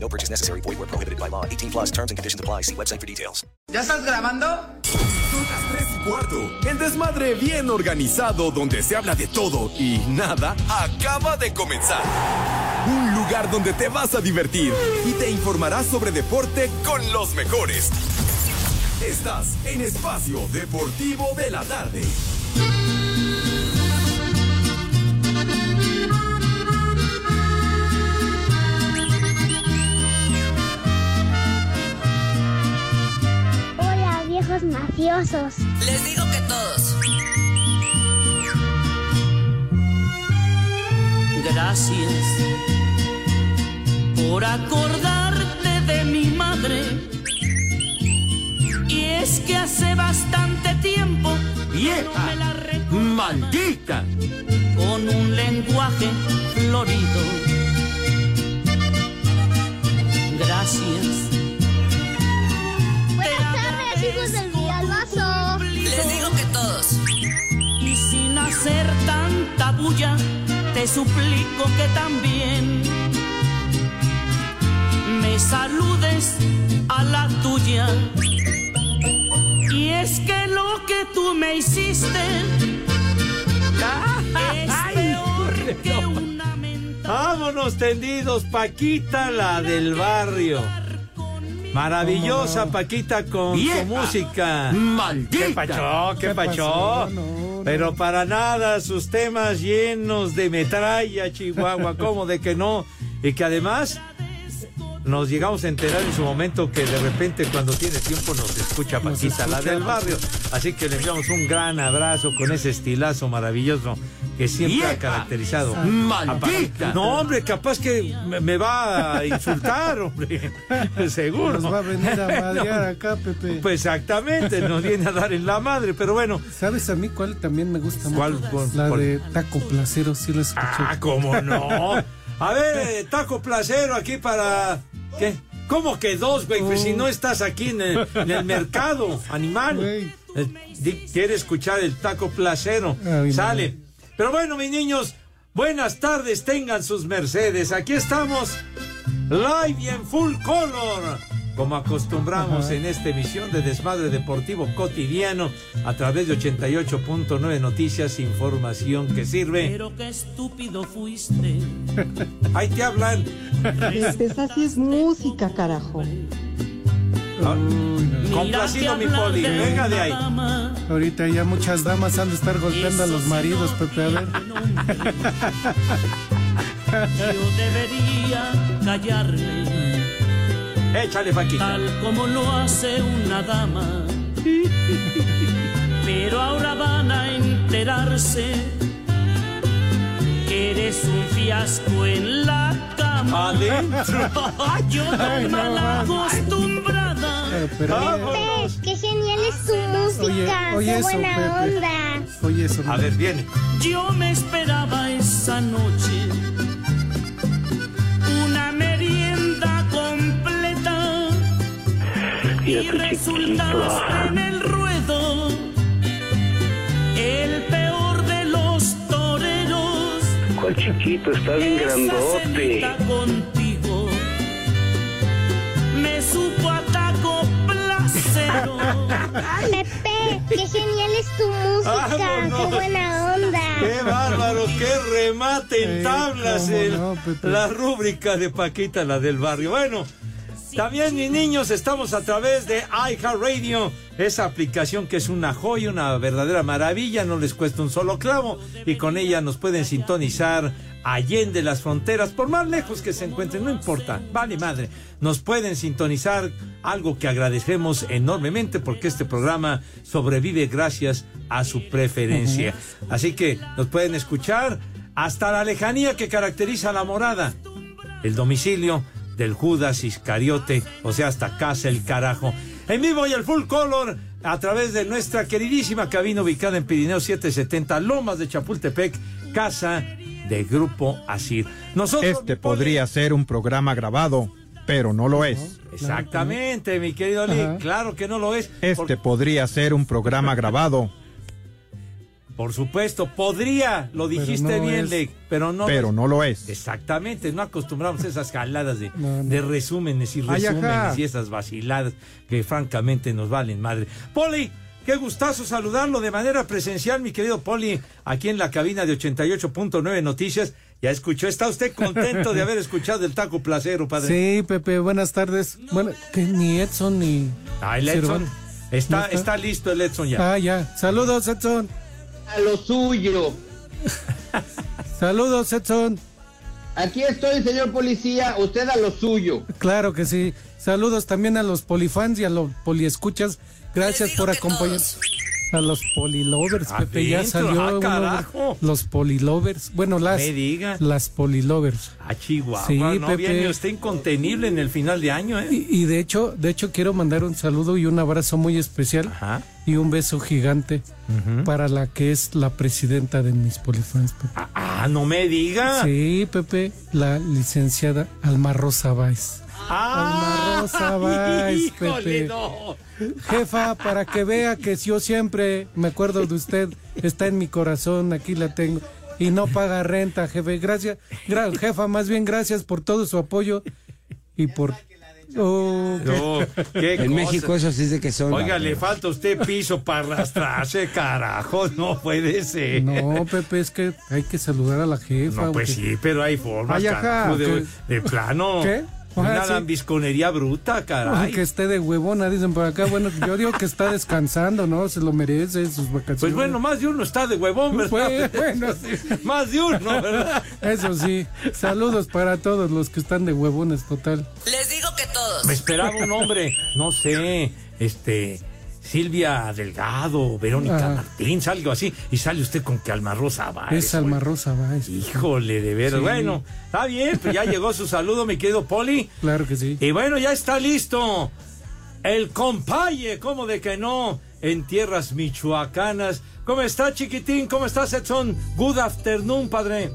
No purchase necessary. Void where prohibited by law. 18 plus terms and conditions apply. See website for details. ¿Ya estás grabando? Son las 3 y cuarto. El desmadre bien organizado donde se habla de todo y nada acaba de comenzar. Un lugar donde te vas a divertir y te informarás sobre deporte con los mejores. Estás en Espacio Deportivo de la Tarde. Viejos mafiosos. Les digo que todos. Gracias por acordarte de mi madre. Y es que hace bastante tiempo ¡Vieja! no me la ¡Maldita! con un lenguaje florido. Hacer tanta bulla, te suplico que también me saludes a la tuya. Y es que lo que tú me hiciste es peor que una mentada. Vámonos tendidos, Paquita, la del barrio. Maravillosa Paquita con ¡Vieja! su música. ¡Maldita! ¿Qué pachó? ¿Qué pachó? Pero para nada, sus temas llenos de metralla, Chihuahua, ¿cómo de que no? Y que además nos llegamos a enterar en su momento que de repente cuando tiene tiempo nos escucha Paquita, la del barrio. Así que le enviamos un gran abrazo con ese estilazo maravilloso que siempre ha caracterizado. ¡Maldita! No, hombre, capaz que me, me va a insultar, hombre. Seguro. Nos va a venir a madrear acá, Pepe. Pues exactamente, nos viene a dar en la madre, pero bueno. ¿Sabes a mí cuál también me gusta ¿Cuál? mucho? ¿Cuál? La de Taco Placero, sí la escuché. Ah, ¿cómo no? A ver, taco placero aquí para. ¿Qué? ¿Cómo que dos, güey? Pues si no estás aquí en el, en el mercado, animal. Eh, Quiere escuchar el taco placero. Ay, Sale. Pero bueno, mis niños, buenas tardes, tengan sus mercedes. Aquí estamos, live y en full color. Como acostumbramos Ajá. en esta emisión de Desmadre Deportivo Cotidiano a través de 88.9 Noticias, información que sirve. Pero qué estúpido fuiste. Ahí te hablan. Esa sí es música, carajo. Ah, Complacido mi poli, venga de ahí. dama Ahorita ya muchas damas han de estar golpeando a los maridos, Pepe. A ver. Yo debería callarme, Échale, Paquita. tal como lo hace una dama. Pero ahora van a enterarse que eres un fiasco en la cama. Adentro. Yo tan no, mal acostumbrada. Pero, pero. Pepe, qué genial es tu música. Oye, oye qué eso, buena Pepe. onda. oye eso. A ver, viene. Yo me esperaba esa noche y resultaste en el ruedo el peor de los toreros. ¿Cuál chiquito? Está bien Esa grandote. contigo me supo a taco placero. Pepe, qué genial es tu música. Vámonos. Qué buena onda. ¡Qué bárbaro! ¡Qué remate en Eh, tablas! cómo el- no, la rúbrica de Paquita, la del barrio. Bueno, también, mis niños, estamos a través de iHeartRadio, esa aplicación que es una joya, una verdadera maravilla, no les cuesta un solo clavo. Y con ella nos pueden sintonizar allende las fronteras, por más lejos que se encuentren, no importa, vale madre, nos pueden sintonizar, algo que agradecemos enormemente porque este programa sobrevive gracias a su preferencia. Así que nos pueden escuchar hasta la lejanía que caracteriza la morada, el domicilio del Judas Iscariote, o sea, hasta casa el carajo. en vivo y el full color a través de nuestra queridísima cabina ubicada en Pirineo 770, Lomas de Chapultepec, casa de Grupo Asir. Nosotros, Este podría ser un programa grabado, pero no lo es. Exactamente, mi querido Lee, claro que no lo es. Este podría ser un programa grabado, Por supuesto, podría, lo dijiste no bien. Lee, pero no pero no lo es. Exactamente, no acostumbramos a esas jaladas de, No, no. de resúmenes y Ay, resúmenes y esas vaciladas que francamente nos valen madre. Poli, qué gustazo saludarlo de manera presencial, mi querido Poli, aquí en la cabina de 88.9 Noticias. Ya escuchó, ¿está usted contento de haber escuchado el taco placero, padre? Sí, Pepe, buenas tardes. Bueno, que ni Edson ni. Ah, el Edson. Está, ¿No está listo el Edson ya. Ah, ya. Saludos, Edson. A lo suyo. Saludos, Edson. Aquí estoy, señor policía. Usted a lo suyo. Claro que sí. Saludos también a los polifans y a los poliescuchas. Gracias por acompañar. A los polilovers, Pepe, ya salió. ah, uno de- carajo. los polilovers. Bueno, las. Me diga. Las polilovers. Ah, Chihuahua, Sí, no Pepe. viene usted incontenible en el final de año, ¿eh? Y, y de hecho, de hecho quiero mandar un saludo y un abrazo muy especial y un beso gigante para la que es la presidenta de mis polifans, Pepe. Ah, no me diga. Sí, Pepe, la licenciada Alma Rosa Báez. Alma Rosa Ah, híjole, Pepe. no. Jefa, para que vea que yo siempre me acuerdo de usted, está en mi corazón, aquí la tengo. Y no paga renta, jefe. Gracias, gra- jefa, más bien gracias por todo su apoyo y por... Oh, No, qué En cosa. México eso sí es de que son. Oiga, le falta a usted piso para arrastrarse, carajo. No puede ser. No, Pepe, es que hay que saludar a la jefa. No, pues sí, pero hay formas, Ay, ajá, carajo, de, de plano. ¿Qué? Una Ajá, sí. lambisconería bruta, caray. Aunque esté de huevona, dicen por acá. Bueno, yo digo que está descansando, ¿no? Se lo merece sus vacaciones. Pues bueno, más de uno está de huevón, ¿verdad? Pues, bueno, Más de uno, ¿verdad? Eso sí. Saludos para todos los que están de huevones, total. Les digo que todos. Me esperaba un hombre, no sé, este, Silvia Delgado, Verónica Ah. Martín, algo así, y sale usted con que Alma Rosa va. es Alma Rosa Báez. Híjole, de veras. Sí. Bueno, está bien, pues ya llegó su saludo, mi querido Poli. Claro que sí. Y bueno, ya está listo. El compaye, ¿cómo de que no? En tierras michoacanas. ¿Cómo está, chiquitín? ¿Cómo estás, Edson? Good afternoon, padre.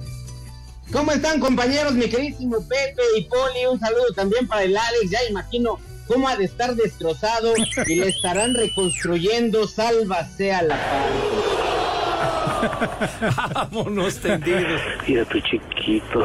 ¿Cómo están, compañeros? Mi queridísimo Pepe y Poli. Un saludo también para el Alex. Ya imagino cómo ha de estar destrozado y le estarán reconstruyendo. Salva sea la Vámonos tendidos. Mira tu chiquito.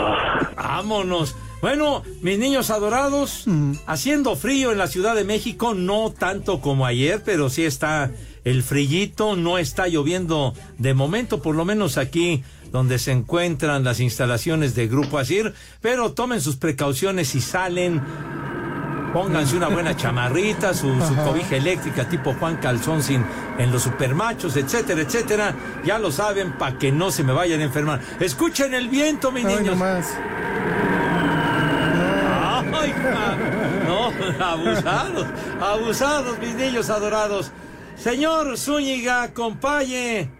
Vámonos. Bueno, mis niños adorados, haciendo frío en la Ciudad de México, no tanto como ayer, pero sí está el frillito, no está lloviendo de momento, por lo menos aquí donde se encuentran las instalaciones de Grupo Asir, pero tomen sus precauciones si salen, pónganse una buena chamarrita, su, su cobija eléctrica tipo Juan Calzón sin, en los supermachos, etcétera, etcétera, ya lo saben, para que no se me vayan a enfermar. Escuchen el viento, mis Ay, niños. nomás. Ay, ja. no, abusados, abusados, mis niños adorados. Señor Zúñiga, compañe,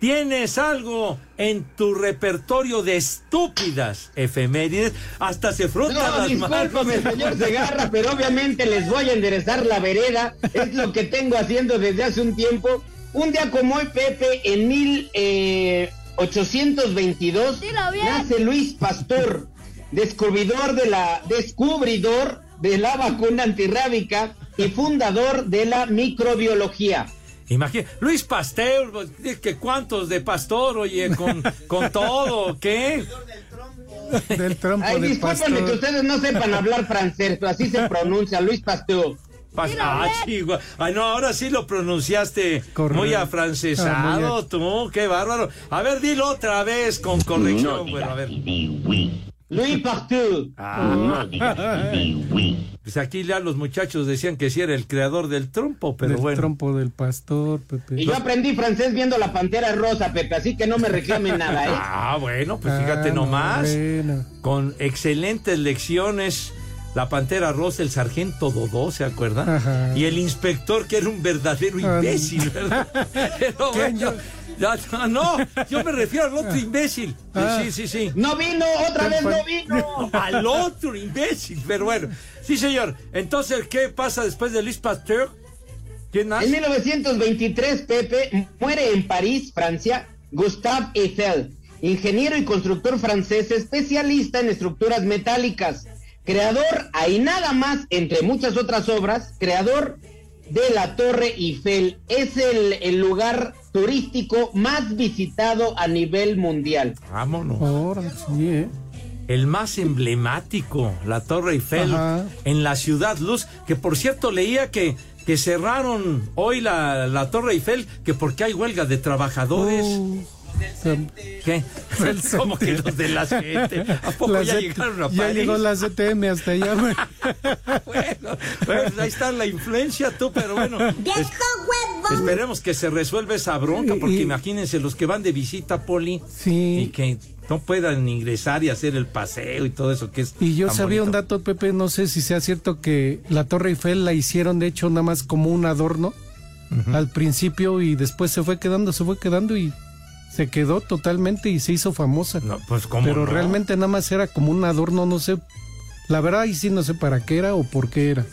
¿tienes algo en tu repertorio de estúpidas efemérides? Hasta se frotan No, las discúlpame, manos. señor Segarra, pero obviamente les voy a enderezar la vereda. Es lo que tengo haciendo desde hace un tiempo. Un día como hoy, Pepe, en 1822, nace Luis Pastor, descubridor de la, descubridor de la vacuna antirrábica y fundador de la microbiología. Imagina, Luis Pasteur, que cuántos de pastor, oye, con, con todo, ¿qué? Del trompo Ay, de que ustedes no sepan hablar francés, pero así se pronuncia, Luis Pasteur. Pas- ah, chihuahua. Ay, no, ahora sí lo pronunciaste Correcto. muy Ah, afrancesado, muy tú, qué bárbaro. A ver, dilo otra vez con corrección, bueno, a ver. Luis Pasteur. Ah. Pues aquí ya los muchachos decían que sí era el creador del trompo, pero del bueno. trompo del pastor, Pepe. Y yo aprendí francés viendo la pantera rosa, Pepe, así que no me reclamen nada, ¿eh? Ah, bueno, pues fíjate Ah, no, nomás. bueno. Con excelentes lecciones. La Pantera Rosa, el sargento Dodó, ¿se acuerdan? Ajá. Y el inspector, que era un verdadero Ah, imbécil, ¿verdad? Pero bueno, Ya, no, yo me refiero al otro imbécil. Ah. Sí, sí, sí. No vino, otra vez no vino. al otro imbécil, pero bueno. Sí, señor. Entonces, ¿qué pasa después de Luis Pasteur? ¿Quién más? En 1923, Pepe, muere en París, Francia, Gustave Eiffel, ingeniero y constructor francés especialista en estructuras metálicas, creador, ahí nada más, entre muchas otras obras, creador de la Torre Eiffel. Es el, el lugar turístico más visitado a nivel mundial. Vámonos. Ahora sí, ¿eh? El más emblemático, la Torre Eiffel, Ajá. en la Ciudad Luz, que por cierto leía que, que cerraron hoy la, la Torre Eiffel, que porque hay huelga de trabajadores. Uh, ¿Qué? ¿Cómo que los de la gente? ¿A poco la ya llegaron a ya París? llegó la CTM hasta allá. güey. Bueno, pues ahí está la influencia tú, pero bueno. es- esperemos que se resuelva esa bronca, porque Y- imagínense los que van de visita, Poli, y Sí. que no puedan ingresar y hacer el paseo y todo eso que es. Y yo tan sabía un dato, Pepe, no sé si sea cierto que la Torre Eiffel la hicieron de hecho nada más como un adorno al principio y después se fue quedando, se fue quedando y se quedó totalmente y se hizo famosa. No, pues cómo Pero no? realmente nada más era como un adorno, no sé. La verdad, ahí sí no sé para qué era o por qué era.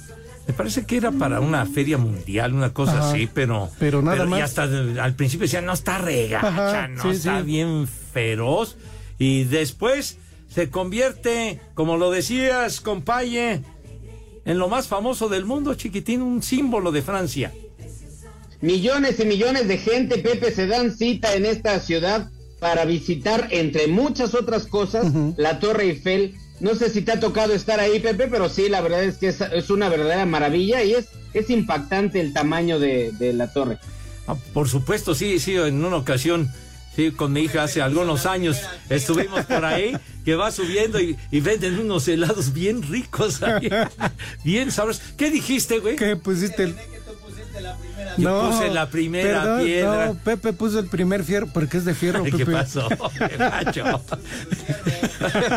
Me parece que era para una feria mundial, una cosa Ajá. así, pero. Pero nada Y más. hasta de- al principio decían, no está regacha, Ajá, no sí, está sí. bien feroz. Y después se convierte, como lo decías, compaye, en lo más famoso del mundo, chiquitín, un símbolo de Francia. Millones y millones de gente, Pepe, se dan cita en esta ciudad para visitar, entre muchas otras cosas, la Torre Eiffel. No sé si te ha tocado estar ahí, Pepe, pero sí, la verdad es que es, es una verdadera maravilla y es, es impactante el tamaño de, de la torre. Ah, por supuesto, sí, sí, en una ocasión, sí, con mi hija hace algunos años estuvimos por ahí, que va subiendo y, y venden unos helados bien ricos ahí, bien sabrosos. ¿Qué dijiste, güey? ¿Qué pusiste? El- Yo puse la primera piedra. No, Pepe puso el primer fierro, porque es de fierro, Ay, Pepe. ¿Qué pasó? Qué gacho.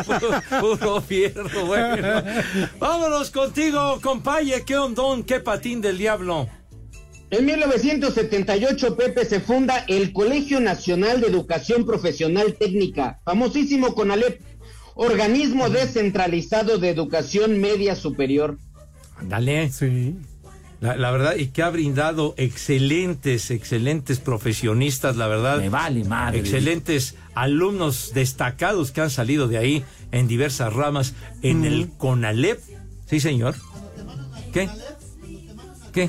puro, puro fierro, bueno. Vámonos contigo, compaye, qué hondón, qué patín del diablo. En 1978, Pepe, se funda el Colegio Nacional de Educación Profesional Técnica, famosísimo CONALEP, organismo descentralizado de educación media superior. Dale. Sí. La, la verdad, y que ha brindado excelentes, excelentes profesionistas, la verdad. Me vale madre. Excelentes alumnos destacados que han salido de ahí en diversas ramas en el CONALEP. Sí, señor. ¿Qué? ¿Qué?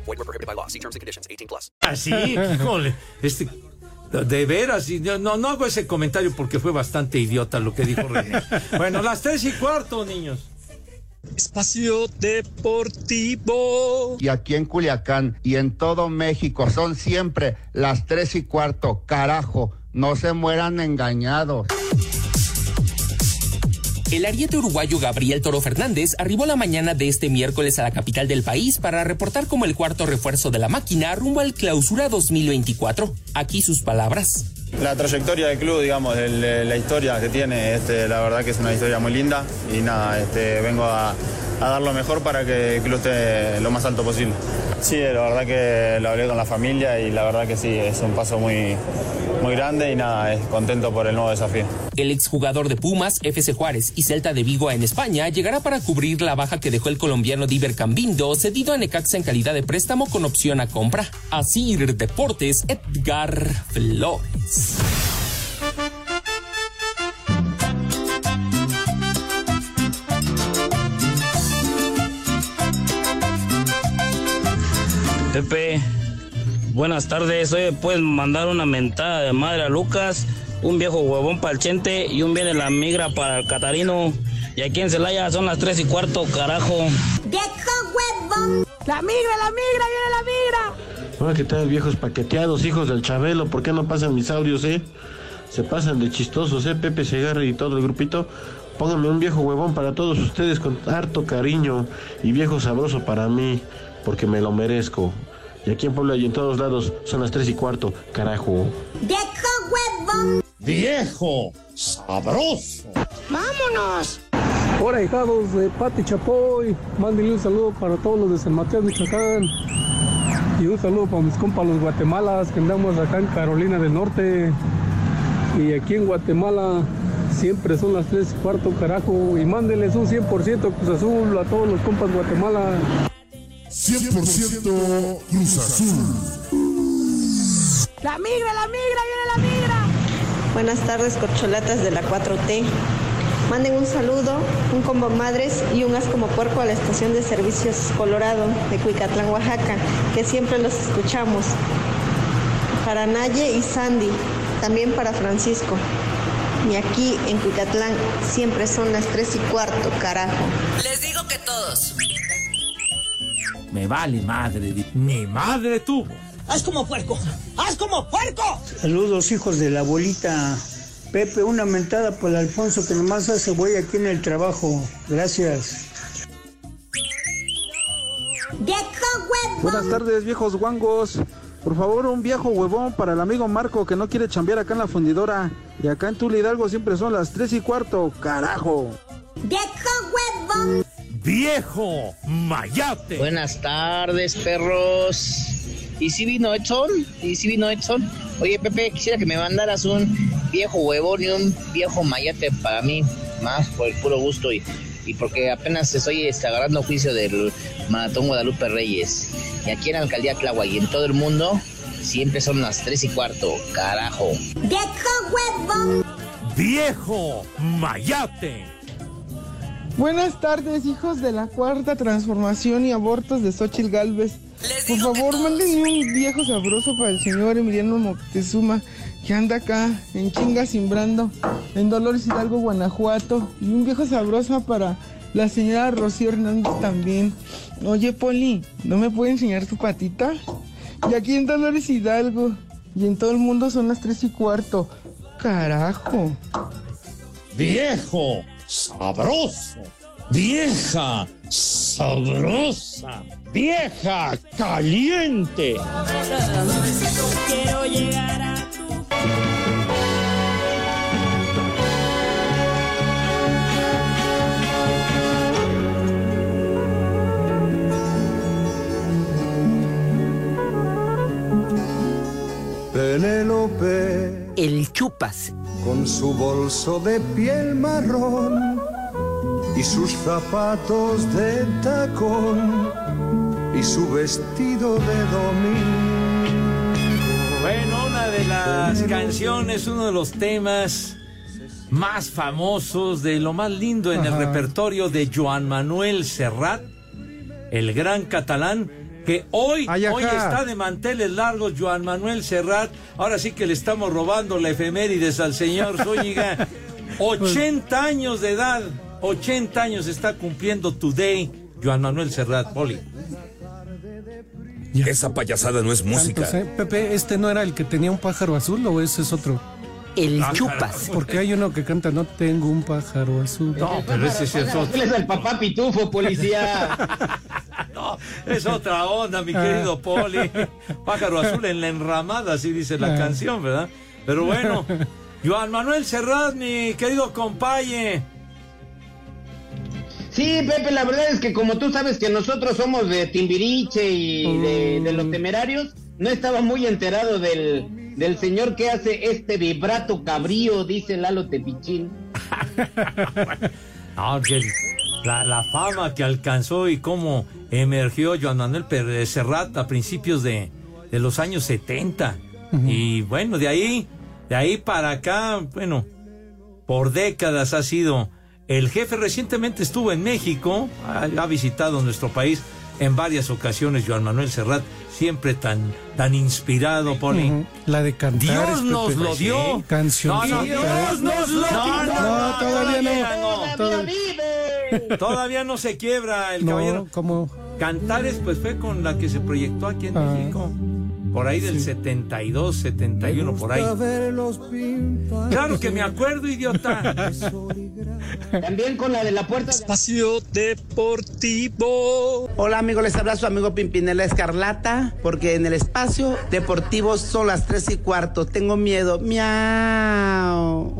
Group. Void were prohibited by law. See terms and conditions. 18 plus. Así, híjole. Este, de veras, y no, no hago ese comentario porque fue bastante idiota lo que dijo René. Bueno, las tres y cuarto, niños. Espacio Deportivo. Y aquí en Culiacán y en todo México son siempre las tres y cuarto. Carajo, no se mueran engañados. El ariete uruguayo Gabriel Toro Fernández arribó la mañana de este miércoles a la capital del país para reportar como el cuarto refuerzo de la máquina rumbo al clausura 2024. Aquí sus palabras. La trayectoria del club, digamos, el- la historia que tiene, este, la verdad que es una historia muy linda y nada, este, vengo a, a dar lo mejor para que el club esté lo más alto posible. Sí, la verdad que lo hablé con la familia y la verdad que sí, es un paso muy, muy grande y nada, es contento por el nuevo desafío. El exjugador de Pumas, FC Juárez y Celta de Vigo en España llegará para cubrir la baja que dejó el colombiano Diver Cambindo, cedido a Necaxa en calidad de préstamo con opción a compra. Así Deportes, Edgar Flores. Pepe, buenas tardes. Oye, puedes mandar una mentada de madre a Lucas, un viejo huevón para el Chente y un viene la migra para el Catarino. Y aquí en Celaya son las tres y cuarto, carajo. ¡Viejo huevón! ¡La migra, la migra, viene la migra! Hola, ¿qué tal, viejos paqueteados, hijos del Chabelo? ¿Por qué no pasan mis audios, eh? Se pasan de chistosos, eh, Pepe Segarra y todo el grupito. Pónganme un viejo huevón para todos ustedes con harto cariño y viejo sabroso para mí, porque me lo merezco. Y aquí en Puebla y en todos lados son las tres y cuarto, carajo. ¡Viejo huevón! ¡Viejo sabroso! ¡Vámonos! Hola, hijados de Pati Chapoy. Mándenle un saludo para todos los de San Mateo, Michoacán. Y un saludo para mis compas los guatemalas que andamos acá en Carolina del Norte. Y aquí en Guatemala siempre son las 3 y cuarto, carajo. Y mándenles un 100% Cruz Azul a todos los compas Guatemala. 100% Cruz Azul. La migra, la migra, viene la migra. Buenas tardes, corcholatas de la 4T. Manden un saludo, un combo madres y un as como puerco a la estación de servicios Colorado de Cuicatlán, Oaxaca, que siempre los escuchamos. Para Naye y Sandy, también para Francisco. Y aquí en Cuicatlán siempre son las 3 y cuarto, carajo. Les digo que todos. Me vale madre, ni madre tuvo. ¡Haz como puerco! ¡Haz como puerco! Saludos hijos de la abuelita. Pepe, una mentada por el Alfonso que nomás hace güey aquí en el trabajo. Gracias. ¡Viejo huevón! Buenas tardes, viejos guangos. Por favor, un viejo huevón para el amigo Marco que no quiere chambear acá en la fundidora. Y acá en Tula Hidalgo siempre son las 3 y cuarto, carajo. ¡Viejo huevón! ¡Viejo mayate! Buenas tardes, perros. ¿Y si vino Edson? ¿Y si vino Edson? Oye, Pepe, quisiera que me mandaras un viejo huevón y un viejo mayate para mí, más por el puro gusto y, y porque apenas estoy este, agarrando juicio del Maratón Guadalupe Reyes. Y aquí en la Alcaldía Tláhuac y en todo el mundo siempre son las 3 y cuarto, carajo. ¡Viejo huevón! ¡Viejo mayate! Buenas tardes, hijos de la cuarta transformación y abortos de Xochitl Galvez. Por favor, mándenme un viejo sabroso para el señor Emiliano Moctezuma, que anda acá en chinga simbrando en Dolores Hidalgo, Guanajuato. Y un viejo sabroso para la señora Rocío Hernández también. Oye, Poli, ¿no me puede enseñar tu patita? Y aquí en Dolores Hidalgo y en todo el mundo son las tres y cuarto. Carajo. Viejo sabroso. Vieja sabrosa. Vieja caliente. Quiero llegar a tu Penélope. El chupas. Con su bolso de piel marrón y sus zapatos de tacón y su vestido de domingo. Bueno, una de las canciones, uno de los temas más famosos, de lo más lindo en el repertorio de Joan Manuel Serrat, el gran catalán, que hoy, hoy está de manteles largos, Joan Manuel Serrat. Ahora sí que le estamos robando la efemérides al señor Zúñiga. 80 años de edad, 80 años está cumpliendo today Joan Manuel Serrat, Poli. Esa payasada no es música. Tantos, ¿eh? Pepe, ¿este no era el que tenía un pájaro azul o ese es otro? El Ah, chupas. Porque hay uno que canta No tengo un pájaro azul. No, pero ese sí es otro. Él es el papá pitufo, policía. No, es otra onda, mi querido Poli. Pájaro azul en la enramada, así dice la Ah. canción, ¿verdad? Pero bueno, Joan Manuel Serrat, mi querido compaye. Sí, Pepe, la verdad es que como tú sabes que nosotros somos de Timbiriche y de, de los temerarios, no estaba muy enterado del, del señor que hace este vibrato cabrío, dice Lalo Tepichín. No, que la, la fama que alcanzó y cómo emergió Joan Manuel Pérez Serrat a principios de, de los años 70. Y bueno, de ahí, de ahí para acá, bueno, por décadas ha sido el jefe. Recientemente estuvo en México, ha, ha visitado nuestro país en varias ocasiones, Joan Manuel Serrat, siempre tan, tan inspirado, Poli. Ujú. La de cantar. Dios nos lo dio. Canción. No, no, Dios nos lo dio. No, no, todavía no. Todavía- Todavía no se quiebra el No, caballero. como Cantares, pues fue con la que se proyectó aquí en Ah. México. por ahí del 72, 71, por ahí. Claro que me acuerdo, idiota. También con la de la puerta. Espacio Deportivo. Hola amigos, les habla su amigo Pimpinela Escarlata, porque en el espacio deportivo son las tres y cuarto. Tengo miedo. Miau.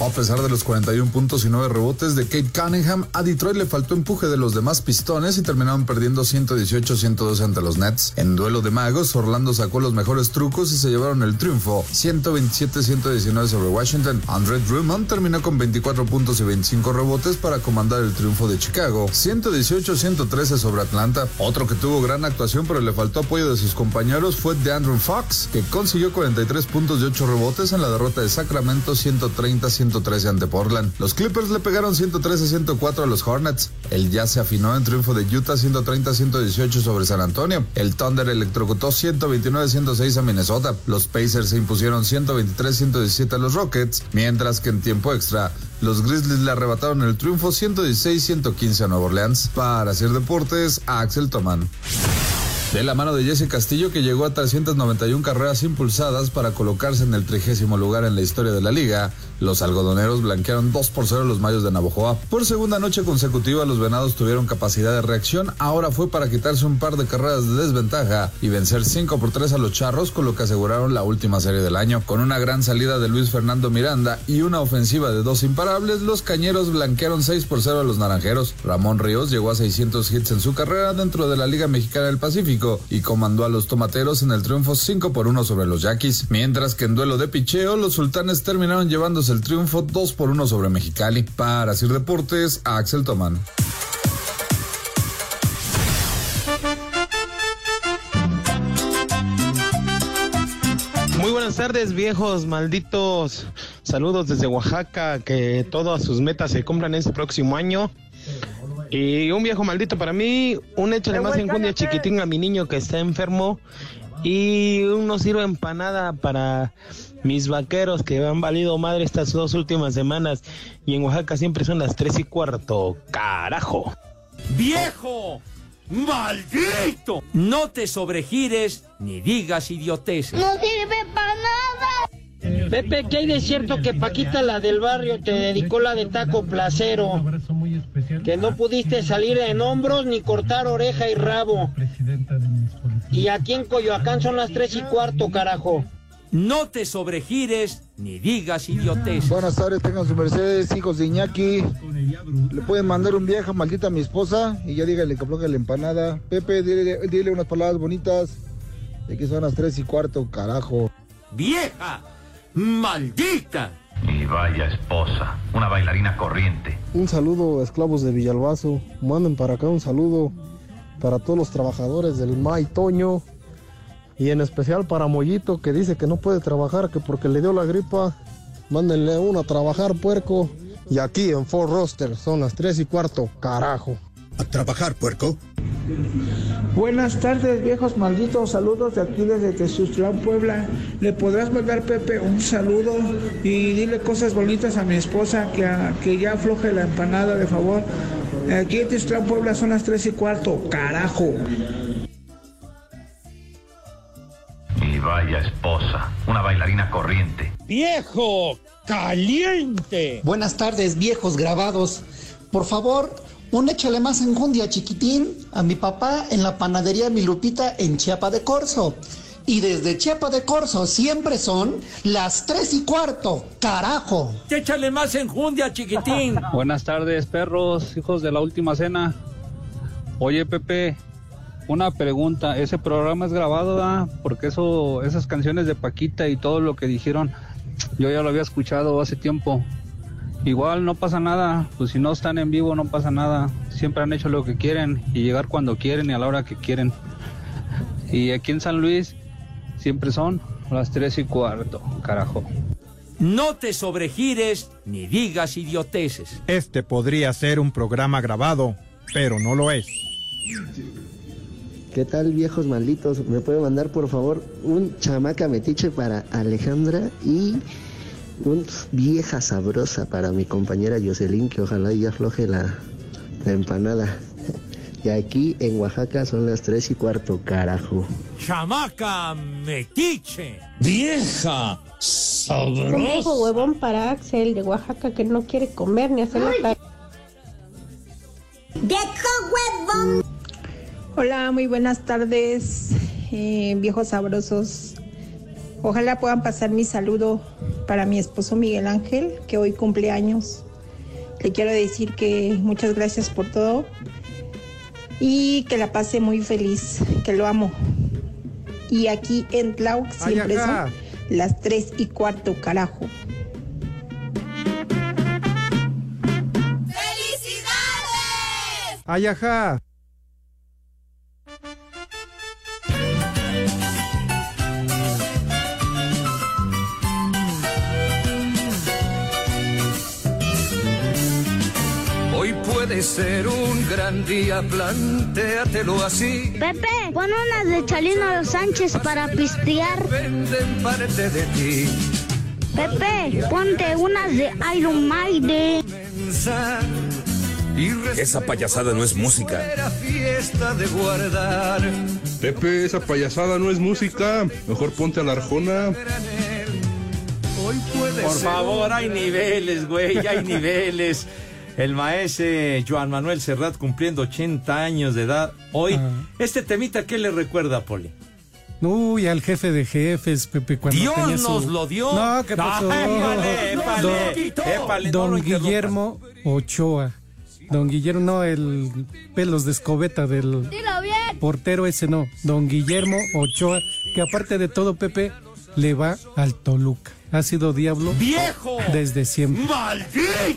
A pesar de los 41 puntos y 9 rebotes de Kate Cunningham, a Detroit le faltó empuje de los demás pistones y terminaron perdiendo 118-112 ante los Nets. En duelo de magos, Orlando sacó los mejores trucos y se llevaron el triunfo, 127-119 sobre Washington. Andre Drummond terminó con 24 puntos y 25 rebotes para comandar el triunfo de Chicago, 118-113 sobre Atlanta. Otro que tuvo gran actuación pero le faltó apoyo de sus compañeros fue DeAndre Fox, que consiguió 43 puntos y 8 rebotes en la derrota de Sacramento 130 113 ante Portland. Los Clippers le pegaron 113-104 a los Hornets. El Jazz se afinó en triunfo de Utah 130-118 sobre San Antonio. El Thunder electrocutó 129-106 a Minnesota. Los Pacers se impusieron 123-117 a los Rockets, mientras que en tiempo extra los Grizzlies le arrebataron el triunfo 116-115 a Nueva Orleans. Para hacer deportes, a Axel Toman. De la mano de Jesse Castillo, que llegó a 391 carreras impulsadas para colocarse en el trigésimo lugar en la historia de la liga, los algodoneros blanquearon 2 por 0 a los mayos de Navojoa. Por segunda noche consecutiva, los venados tuvieron capacidad de reacción. Ahora fue para quitarse un par de carreras de desventaja y vencer 5 por 3 a los charros, con lo que aseguraron la última serie del año. Con una gran salida de Luis Fernando Miranda y una ofensiva de dos imparables, los cañeros blanquearon 6 por 0 a los naranjeros. Ramón Ríos llegó a 600 hits en su carrera dentro de la Liga Mexicana del Pacífico y comandó a los tomateros en el triunfo 5 por 1 sobre los yaquis. Mientras que en duelo de picheo, los sultanes terminaron llevándose el triunfo 2 por 1 sobre Mexicali. Para Sir Deportes, Axel Tomán. Muy buenas tardes, viejos malditos. Saludos desde Oaxaca, que todas sus metas se cumplan este próximo año. Y un viejo maldito para mí, un échale más enjundia chiquitín a mi niño que está enfermo. Y uno sirve empanada para mis vaqueros que han valido madre estas dos últimas semanas. Y en Oaxaca siempre son las tres y cuarto. ¡Carajo! ¡Viejo! ¡Maldito! No te sobregires ni digas idioteces. No sirve para nada. Pepe, ¿qué hay de cierto que Paquita, la del barrio, te dedicó la de taco placero? Que no pudiste salir en hombros ni cortar oreja y rabo. Y aquí en Coyoacán son las tres y cuarto, carajo. No te sobregires ni digas idioteces. Buenas tardes, tengan su mercedes, hijos de Iñaki. Le pueden mandar un viaje maldita a mi esposa y ya dígale que afloje la empanada. Pepe, dile, dile unas palabras bonitas. De que son las tres y cuarto, carajo. ¡Vieja! ¡Maldita! Y vaya esposa, una bailarina corriente. Un saludo, esclavos de Villalbazo. Manden para acá un saludo para todos los trabajadores del May Toño. Y en especial para Mollito, que dice que no puede trabajar, que porque le dio la gripa. Mándenle uno a trabajar, puerco. Y aquí en Fort Roster son las tres y cuarto, carajo. A trabajar, puerco. Buenas tardes, viejos malditos. Saludos de aquí desde Tezutlán, Puebla. ¿Le podrás mandar, Pepe, un saludo y dile cosas bonitas a mi esposa que, que ya afloje la empanada, de favor? Aquí en Tezutlán, Puebla son las tres y cuarto. Carajo. Y vaya esposa, una bailarina corriente. ¡Viejo! ¡Caliente! Buenas tardes, viejos grabados. Por favor, un échale más enjundia, chiquitín, a mi papá en la panadería Mi Lupita en Chiapa de Corzo. Y desde Chiapa de Corzo siempre son las tres y cuarto, carajo. Échale más enjundia, chiquitín. Buenas tardes, perros, hijos de la última cena. Oye, Pepe, una pregunta. ¿Ese programa es grabado, da? Porque eso, esas canciones de Paquita y todo lo que dijeron, yo ya lo había escuchado hace tiempo. Igual no pasa nada, pues si no están en vivo no pasa nada. Siempre han hecho lo que quieren y llegar cuando quieren y a la hora que quieren. Y aquí en San Luis siempre son las tres y cuarto, carajo. No te sobregires ni digas idioteces. Este podría ser un programa grabado, pero no lo es. ¿Qué tal, viejos malditos? ¿Me puede mandar, por favor, un chamaca metiche para Alejandra y un vieja sabrosa para mi compañera Jocelyn, que ojalá ya afloje la, la empanada? Y aquí en Oaxaca son las tres y cuarto, carajo. Chamaca metiche. Vieja Un viejo huevón para Axel de Oaxaca que no quiere comer ni hacer la tarea. Hola, muy buenas tardes, eh, viejos sabrosos. Ojalá puedan pasar mi saludo para mi esposo Miguel Ángel, que hoy cumple años. Le quiero decir que muchas gracias por todo y que la pase muy feliz, que lo amo. Y aquí en Tlauk siempre son las tres y cuarto, carajo. Ay, ajá. Puede ser un gran día, plantéatelo así. Pepe, pon unas de Chalino Los Sánchez para pistear. Venden parte de ti. Pepe, ponte unas de Iron Maiden. Esa payasada no es música. Pepe, esa payasada no es música. Mejor ponte a la arjona. Por favor, hay niveles, güey, hay niveles. El maestro Joan Manuel Serrat cumpliendo 80 años de edad. Hoy, Ah. este temita, ¿qué le recuerda, Poli? Uy, al jefe de jefes, Pepe, cuando Dios tenía su- nos lo dio. No, ¿qué pasó? épale, épale, Don, épale, no don. Guillermo Ochoa. Don Guillermo, no, el pelos de escobeta del Dilo bien. portero ese no. Don Guillermo Ochoa, que aparte de todo, Pepe, le va al Toluca. Ha sido diablo. ¡Viejo! Desde siempre.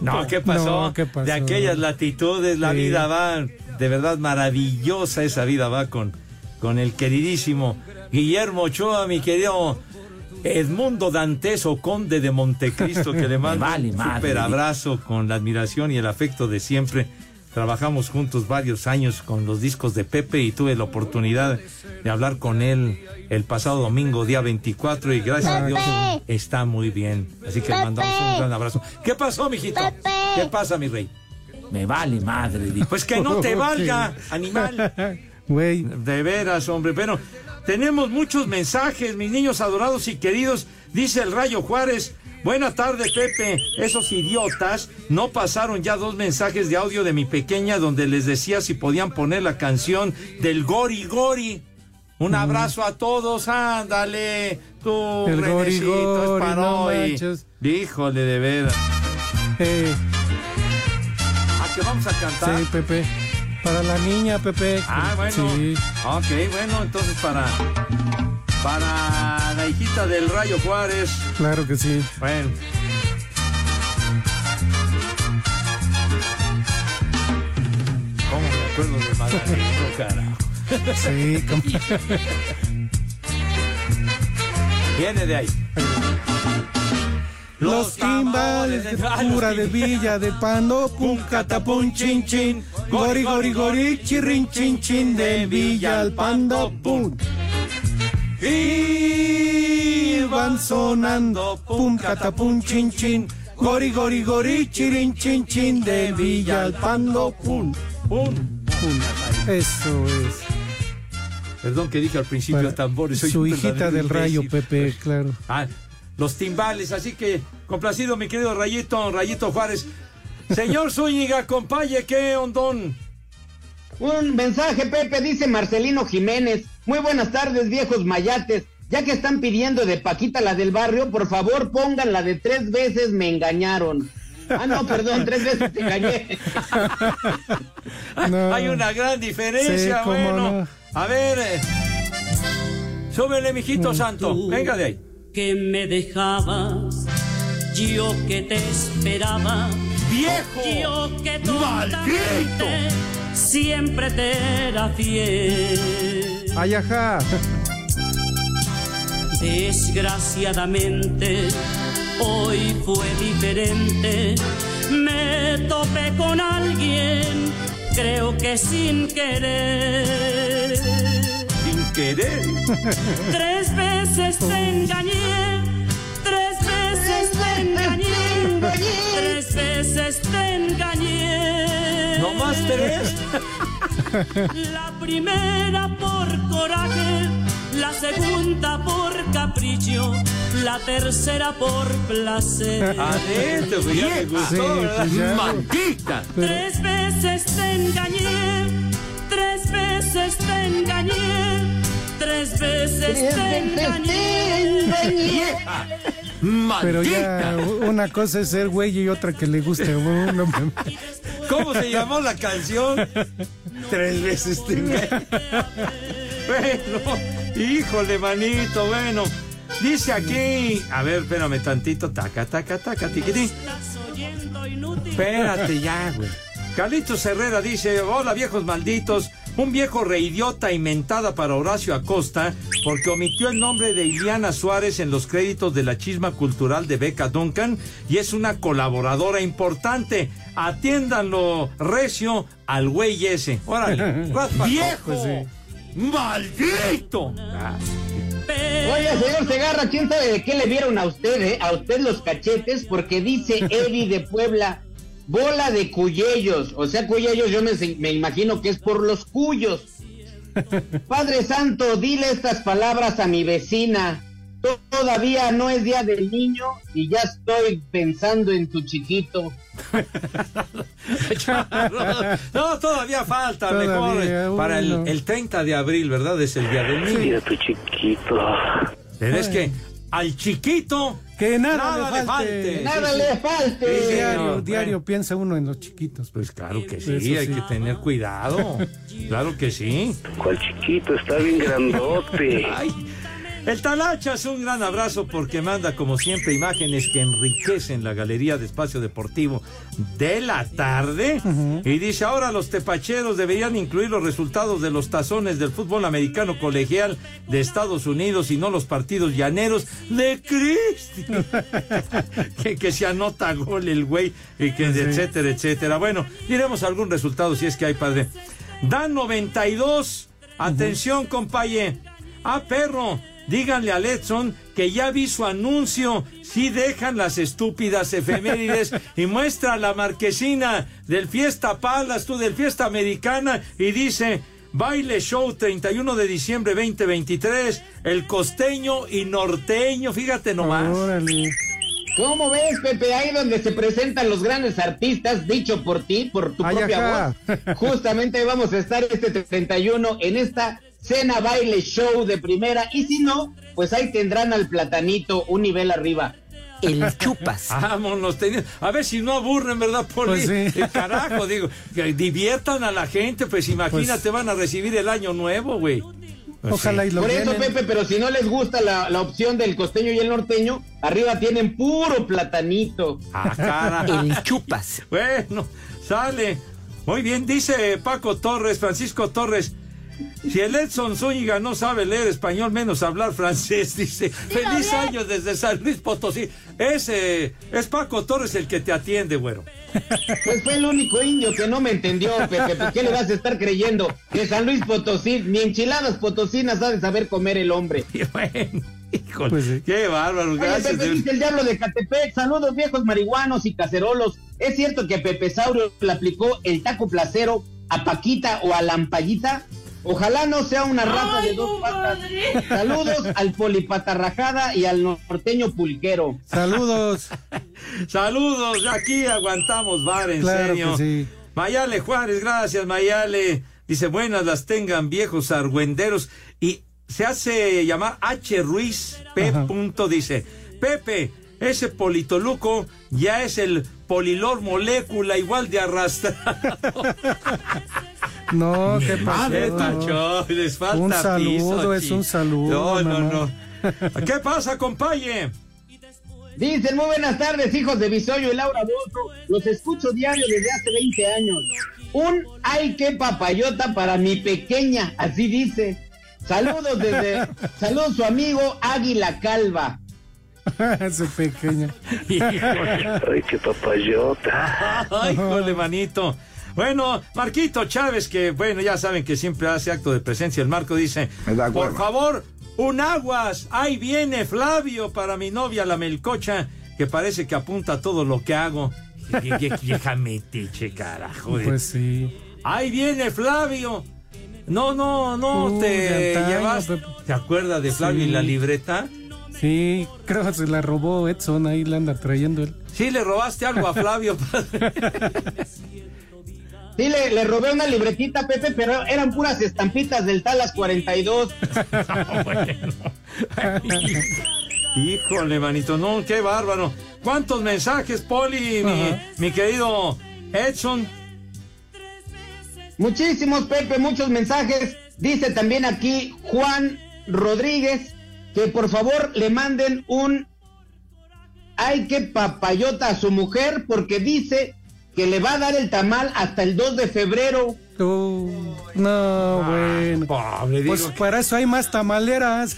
No, ¿qué pasó? No, ¿qué pasó? De aquellas latitudes, la Sí. vida va, de verdad maravillosa esa vida va con, con el queridísimo Guillermo Ochoa, mi querido Edmundo Dantes o Conde de Montecristo, que le mando vale un super abrazo con la admiración y el afecto de siempre. Trabajamos juntos varios años con los discos de Pepe y tuve la oportunidad de hablar con él el pasado domingo, día 24, y gracias a Dios está muy bien. Así que le mandamos un gran abrazo. ¿Qué pasó, mijito? ¿Qué pasa, mi rey? Me vale madre. dijo. Pues que no te valga, animal. Güey. De veras, hombre. Pero tenemos muchos mensajes, mis niños adorados y queridos. Dice el Rayo Juárez. Buena tarde, Pepe. Esos idiotas no pasaron ya dos mensajes de audio de mi pequeña donde les decía si podían poner la canción del Gori Gori. Un abrazo a todos, ándale. Tú, El Gori Renecito, es Gori, para no hoy. manches. Híjole, de veras. Eh, ¿A que vamos a cantar? sí, Pepe. Para la niña, Pepe. Ah, bueno. Sí. Ok, bueno, entonces para para la hijita del Rayo Juárez. Claro que sí. Bueno. ¿Cómo me acuerdo de Magdaleno, carajo? Sí, como- Viene de ahí. Los timbales de pura de Villa del Pando, pum, catapum, chin, chin. Gori, gori, gori, chirrin, chin, chin, del Villa al Pando, pum. Y van sonando, pum, catapum, chin, chin. Gori, gori, gori, chirin, chin, chin, de Villa al Pando, pum. Pum. Pum. Eso es. Perdón que dije al principio Para tambores. soy su un hijita del rayo. Pepe, claro. Ah, los timbales, así que complacido mi querido Rayito, Rayito Juárez. Señor Zúñiga, acompañe, ¿qué ondón? Un mensaje, Pepe, dice Marcelino Jiménez. Muy buenas tardes, viejos mayates. Ya que están pidiendo de Paquita la del barrio, por favor pongan la de tres veces me engañaron. Ah, no, perdón, tres veces te engañé. No. Hay una gran diferencia, Sí, bueno. no. A ver, eh, súbele, mijito santo. Venga de ahí. que me dejabas, yo que te esperaba, viejo, yo que maldito, siempre te era fiel. Ay, ajá. Desgraciadamente, hoy fue diferente. Me topé con alguien, creo que sin querer. Sin querer. Tres veces te engañé, tres veces te engañé, tres veces te engañé. ¿No más tres? La primera por coraje, la segunda por capricho, la tercera por placer. Adentro, pues ya me gustó, Sí, ¿verdad? pues ya. Maldita. Tres veces te engañé, tres veces te engañé, tres veces te engañé. Pero ya una cosa es ser güey y otra que le guste a uno. ¿Cómo se llamó la canción? Tres veces te. Bueno, híjole, manito, bueno. Dice aquí, a ver, espérame tantito, taca, taca, taca, tiquitín. Espérate ya, güey. Carlitos Herrera dice, hola viejos malditos, un viejo reidiota inventada para Horacio Acosta porque omitió el nombre de Iliana Suárez en los créditos de la chisma cultural de Beca Duncan y es una colaboradora importante. Atiéndanlo recio al güey ese. Órale, Viejo. ¡Maldito! Ah, Oye, señor Segarra, ¿quién sabe de qué le vieron a usted, eh? A usted los cachetes, porque dice Eddie de Puebla, bola de cuyellos. O sea, cuyellos yo me, me imagino que es por los cuyos. Padre Santo, dile estas palabras a mi vecina. Todavía no es día del niño y ya estoy pensando en tu chiquito. No, todavía falta, Todavía, mejor. eh, Para el, el 30 de abril, ¿verdad? Es el día del niño. Mira tu chiquito. Pero es que al chiquito que nada, nada le falte. Nada le falte. Sí, diario, señor. diario piensa uno en los chiquitos. Pues claro que Eso sí, hay sí. que tener cuidado. Claro que sí. ¿Cuál chiquito? Está bien grandote. Ay, el Talachas, un gran abrazo porque manda como siempre imágenes que enriquecen la galería de espacio deportivo de la tarde. Y dice, ahora los tepacheros deberían incluir los resultados de los tazones del fútbol americano colegial de Estados Unidos y no los partidos llaneros de Cristi. que, que se anota gol el güey, y que, etcétera, etcétera. Bueno, diremos algún resultado si es que hay, padre. Dan 92. Atención, compaye. Ah, perro. Díganle a Letson que ya vi su anuncio. Si dejan las estúpidas efemérides y muestra la marquesina del Fiesta Palas, tú del Fiesta Americana, y dice. Baile Show 31 de diciembre 2023, el costeño y norteño, fíjate nomás. ¿Cómo ves, Pepe? Ahí donde se presentan los grandes artistas, dicho por ti, por tu Ay, propia ajá. voz. Justamente ahí vamos a estar este 31 en esta cena baile show de primera. Y si no, pues ahí tendrán al platanito un nivel arriba. El chupas. Vámonos, teni- a ver si no aburren, ¿verdad, Poli? Pues sí. Eh, Carajo, digo, que diviertan a la gente, pues imagínate, van a recibir el año nuevo, güey. Pues Ojalá sí. y lo Por eso. Pepe, pero si no les gusta la, la opción del costeño y el norteño, arriba tienen puro platanito. Ah, cara. El chupas. Bueno, sale. Muy bien, dice Paco Torres, Francisco Torres. Si el Edson Zúñiga no sabe leer español, menos hablar francés, dice. Feliz año desde San Luis Potosí. Ese es Paco Torres el que te atiende, güero. Pues fue el único indio que no me entendió, Pepe. ¿Por qué le vas a estar creyendo que San Luis Potosí, ni enchiladas potosinas ha de saber comer el hombre? Y bueno, híjole, qué bárbaro, Oye, gracias. Pepe, de- dice el diablo de Catepec, saludos viejos marihuanos y cacerolos. ¿Es cierto que Pepe Saurio le aplicó el taco placero a Paquita o a Lampallita? Ojalá no sea una raza de dos patas. Saludos al polipatarrajada y al norteño pulquero. Saludos. Saludos, aquí aguantamos bar, en Claro serio. que sí. Mayale Juárez, gracias, Mayale. Dice, buenas las tengan viejos argüenderos. Y se hace llamar H. Ruiz P. Ajá. Punto, dice, Pepe, ese politoluco ya es el polilor molécula igual de arrastrado. No, ¿qué pasó? les falta Un saludo, piso, es un saludo. No, no, mamá. no. ¿Qué pasa, compañe? Dicen, muy buenas tardes, hijos de Bisoyo y Laura Bozo. Los escucho diario desde hace 20 años. Un ay qué papayota para mi pequeña, así dice. Saludos desde, saludos su amigo Águila Calva. Ese pequeño. Ay, qué papayota. Ay, jole, manito. Bueno, Marquito Chávez, que bueno, ya saben que siempre hace acto de presencia. El Marco dice, por favor, un aguas. Ahí viene Flavio para mi novia, la melcocha, que parece que apunta todo lo que hago. Vieja metiche, carajo. eh. Pues sí. Ahí viene Flavio. No, no, no, Uh, te antaño, llevas. ¿Te acuerdas de Flavio y la libreta? Sí, creo que se la robó Edson, ahí la anda trayendo él. Sí, le robaste algo a Flavio. Sí, le, le robé una libretita, Pepe, pero eran puras estampitas del Talas 42. Híjole, manito, no, qué bárbaro. ¿Cuántos mensajes, Poli, mi, querido Edson? Muchísimos, Pepe, muchos mensajes. Dice también aquí Juan Rodríguez que por favor le manden un ay que papayota a su mujer porque dice que le va a dar el tamal hasta el 2 de febrero. Uh, no, bueno. Pobre, Pues para eso hay más tamaleras.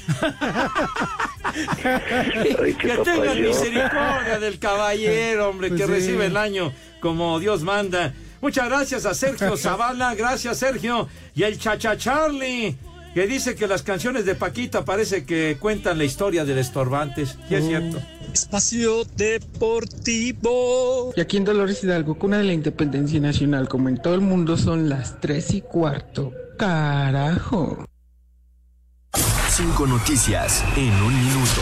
Ay, que tengan misericordia del caballero, hombre, Pues que sí. recibe el año como Dios manda. Muchas gracias a Sergio Zavala, gracias Sergio. Y el Chacha Charlie, que dice que las canciones de Paquita parece que cuentan la historia del estorbantes. Y es cierto. Espacio Deportivo. Y aquí en Dolores Hidalgo, cuna de la independencia nacional, como en todo el mundo, son las tres y cuarto. Carajo. Cinco noticias en un minuto.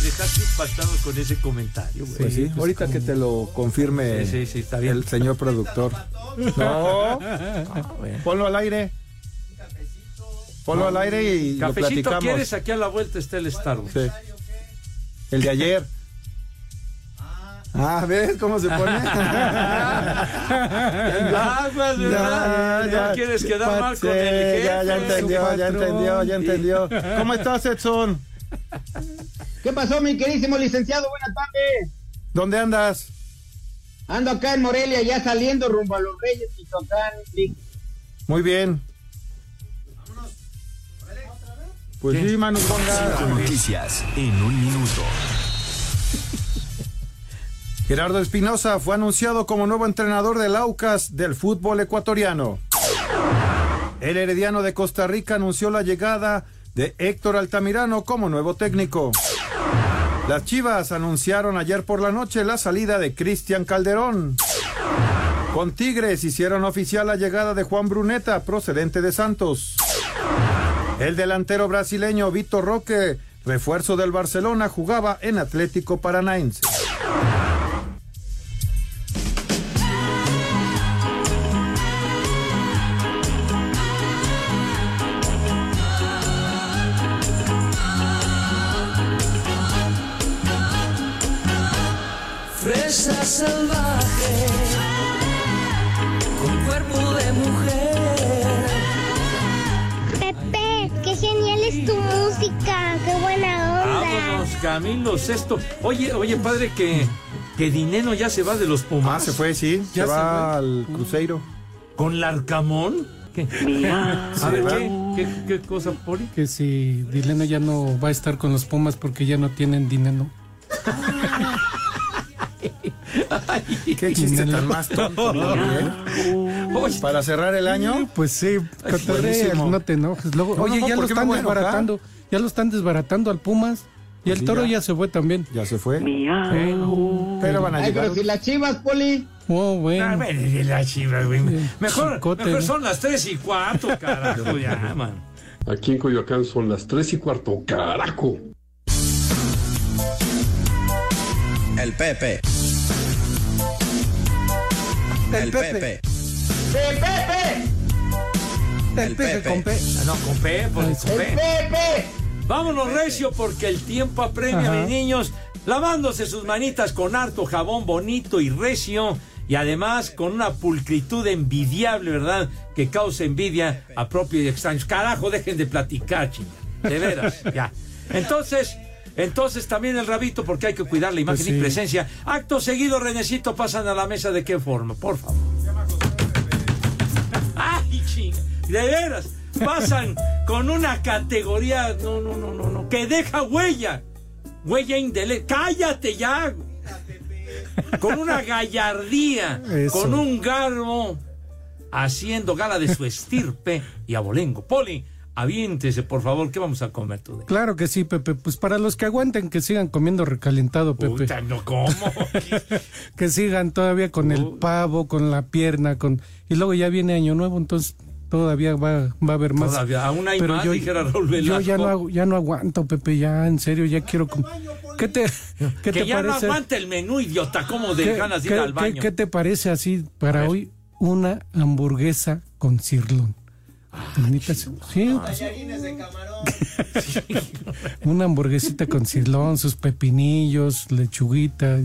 Me dejaste impactado con ese comentario, güey. Pues sí, ahorita que te lo confirme Sí, sí, sí, está bien. el señor productor. No, ponlo al aire. Ponlo al aire y lo Cafecito, platicamos. ¿quieres? Aquí a la vuelta está el Starbucks. Sí. El de ayer. Ah, ¿ves cómo se pone? Aguas, ¿verdad? ¿No quieres quedar mal con el jefe? Ya, ya entendió, ya entendió, ya entendió. ¿Cómo estás, Edson? ¿Qué pasó, mi queridísimo licenciado? Buenas tardes. ¿Dónde andas? Ando acá en Morelia, ya saliendo rumbo a los Reyes, Michoacán. Muy bien. Pues sí, Manu Ponga. Cinco noticias en un minuto. Gerardo Espinosa fue anunciado como nuevo entrenador del Aucas del fútbol ecuatoriano. El Herediano de Costa Rica anunció la llegada de Héctor Altamirano como nuevo técnico. Las Chivas anunciaron ayer por la noche la salida de Cristian Calderón. Con Tigres hicieron oficial la llegada de Juan Bruneta, procedente de Santos. El delantero brasileño Vitor Roque, refuerzo del Barcelona, jugaba en Atlético Paranaense. Camilo Sexto. Oye, oye, padre, que, que Dineno ya se va de los Pumas. Ah, se fue, sí. Ya se se va fue. al Cruzeiro. ¿Con Larcamón? ¿Qué? Mira. A ver, ¿qué, qué, qué cosa, Poli? Que si Dileno ya no va a estar con los Pumas porque ya no tienen dinero. Qué chiste tan más tonto. ¿no? ¿Eh? Para cerrar el año. Pues sí, buenísimo. no te enojes. Luego, No, oye, no, ya lo ¿por qué me están desbaratando. Ya lo están desbaratando al Pumas. Y Pues el sí, toro ya. ya. se fue también. Ya se fue. Pero Pero van a Ay, llegar. pero si las chivas, Poli. Oh, bueno. A ver, de la chivas, güey. Mejor, Chicote, mejor ¿no? son las tres y cuarto, carajo, ya, man. Aquí en Coyoacán son las tres y cuarto. Carajo. El Pepe. El Pepe. ¡El Pepe! El Pepe con P. Ah, No, con P, por ¡El con P. Pepe! Vámonos, Recio, porque el tiempo apremia, mis niños. Lavándose sus manitas con harto jabón bonito y recio. Y además con una pulcritud envidiable, ¿verdad? Que causa envidia a propios y extraños. Carajo, dejen de platicar, chinga. De veras, ya. Entonces, entonces también el rabito, porque hay que cuidar la imagen Pues sí. y presencia. Acto seguido, Renecito, pasan a la mesa de qué forma, por favor. ¡Ay, chinga! De veras, pasan con una categoría, no, no, no, no, no, que deja huella. Huella indeleble. ¡Cállate ya! Con una gallardía, Eso. con un garbo, haciendo gala de su estirpe y abolengo. Poli, aviéntese, por favor, ¿qué vamos a comer tú? Claro que sí, Pepe. Pues para los que aguanten, que sigan comiendo recalentado, Pepe. No, ¿cómo? que sigan todavía con el pavo, con la pierna, con y luego ya viene Año Nuevo, entonces todavía va, va a haber más. Todavía, aún hay Pero más, yo, dijera Raúl yo ya no, ya no aguanto, Pepe, ya en serio, ya quiero... ¿Qué te, qué que te ya no parece? aguanta el menú, idiota, como de ¿Qué, ganas de ir qué- al qué- baño. qué te parece así para hoy una hamburguesa con cirlón? Neta, sí, pues, una hamburguesita con cirlón, sus pepinillos, lechuguita,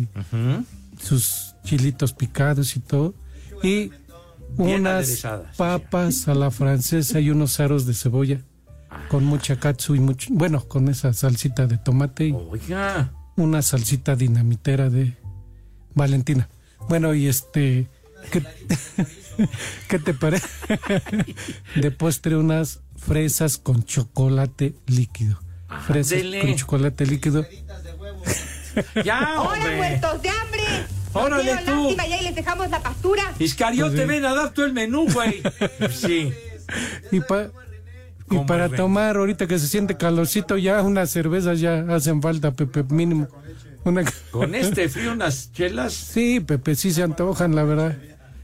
sus chilitos picados y todo. Y Bien unas papas a la francesa y unos aros de cebolla con mucha katsu y mucho, bueno, con esa salsita de tomate y Oiga, una salsita dinamitera de Valentina. Bueno, y este, ¿qué, ¿qué te parece? De postre unas fresas con chocolate líquido. Fresas con chocolate líquido. ya, ¡Hola, hombre. muertos de hambre! Órale, tú. lástima, ya ahí les dejamos la pastura. Iscariote, Pues sí. ven a dar tú el menú, güey. Sí. Y, pa- y ¿Cómo para ven? tomar, ahorita que se siente calorcito, ya unas cervezas ya hacen falta, Pepe, mínimo. Una... Con este frío, unas chelas. Sí, Pepe, sí se antojan, la verdad.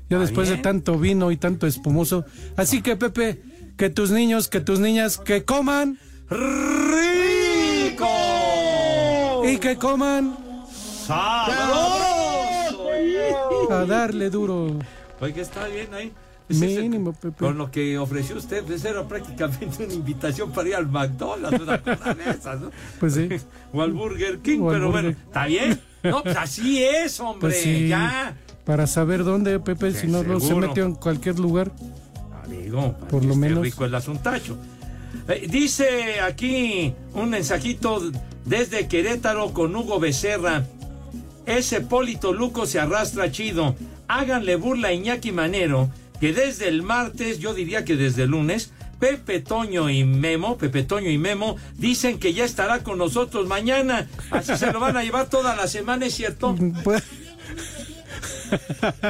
Ya después de tanto vino y tanto espumoso. Así que, Pepe, que tus niños, que tus niñas, que coman ¡Rico! y que coman ¡Sabroso! A darle duro. Oiga, está bien ahí. Ese es Mínimo, Pepe. Con lo que ofreció usted, pues era prácticamente una invitación para ir al McDonald's, una cosa de esas, ¿no? Pues sí. O al Burger King, O pero Burger. bueno, ¿está bien? No, pues así es, hombre, Pues sí. ya. Para saber dónde, Pepe, si no, se metió en cualquier lugar. Para Por lo menos. rico el asuntacho. Eh, dice aquí un mensajito desde Querétaro con Hugo Becerra. Ese Polito Luco se arrastra chido. Háganle burla a Iñaki Manero, que desde el martes, yo diría que desde el lunes, Pepe Toño y Memo, Pepe Toño y Memo, dicen que ya estará con nosotros mañana. Así se lo van a llevar toda la semana, ¿es cierto? Pues,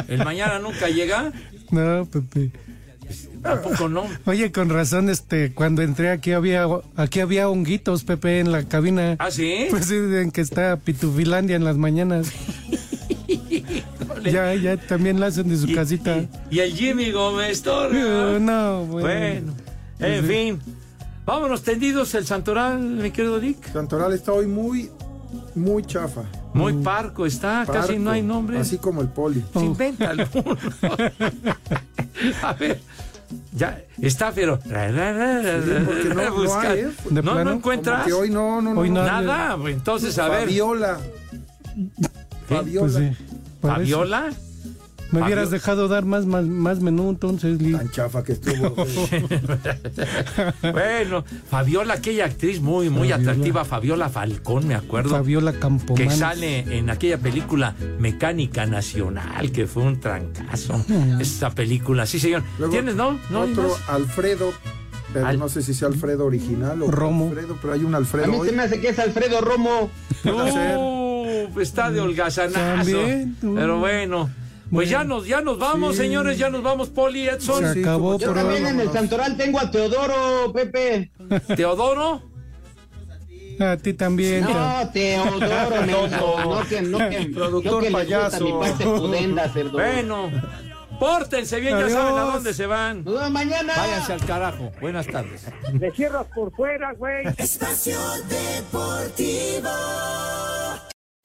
El mañana nunca llega. no, Pepe. Tampoco no. Oye, con razón, este, cuando entré aquí había, aquí había honguitos, Pepe, en la cabina. ¿Ah, sí? Pues sí, en que está Pitufilandia en las mañanas. ya, ya también la hacen de su casita. Y el Jimmy Gómez Torres. Eh, no, bueno. Bueno, en fin. Vámonos tendidos el Santoral, mi querido Dick. Santoral está hoy muy, muy chafa. Muy parco está, casi no hay nombre. Así como el poli. Se inventa alguno. A ver, ya está, pero. porque no- no hay, ¿eh? ¿De no, plano? no encuentras. Hoy no, no, no. Hoy no. Nada, entonces a ver. Fabiola. Fabiola. Pues sí. Por eso. Fabiola. Me Fabio- hubieras dejado dar más, más, más menú entonces, Lee. Tan chafa que estuvo. Bueno, Fabiola, aquella actriz muy, muy Fabiola. atractiva, Fabiola Falcón, me acuerdo. Fabiola que Campomanes. sale en aquella película Mecánica Nacional, que fue un trancazo. Mm. Esa película, sí, señor. Luego, ¿Tienes, no? ¿No Otro? Alfredo, pero Al- no sé si sea Alfredo original o Romo. Alfredo, pero hay un A Alfredo mí hoy. se me hace que es Alfredo Romo. Uh, está de holgazanazo. También, tú. Pero bueno. Pues ya nos, ya nos vamos, Sí. señores, ya nos vamos, Poli Edson. Se acabó Yo también en el Santoral tengo a Teodoro, Pepe. Teodoro. A ti también. No, Teodoro. No que, no que, Productor no que payaso. mi parte pudenda, cerdo. Bueno, pórtense bien, ya saben a dónde se van. Nos vemos mañana. Váyanse al carajo. Buenas tardes. Le cierras por fuera, güey. Espacio Deportivo.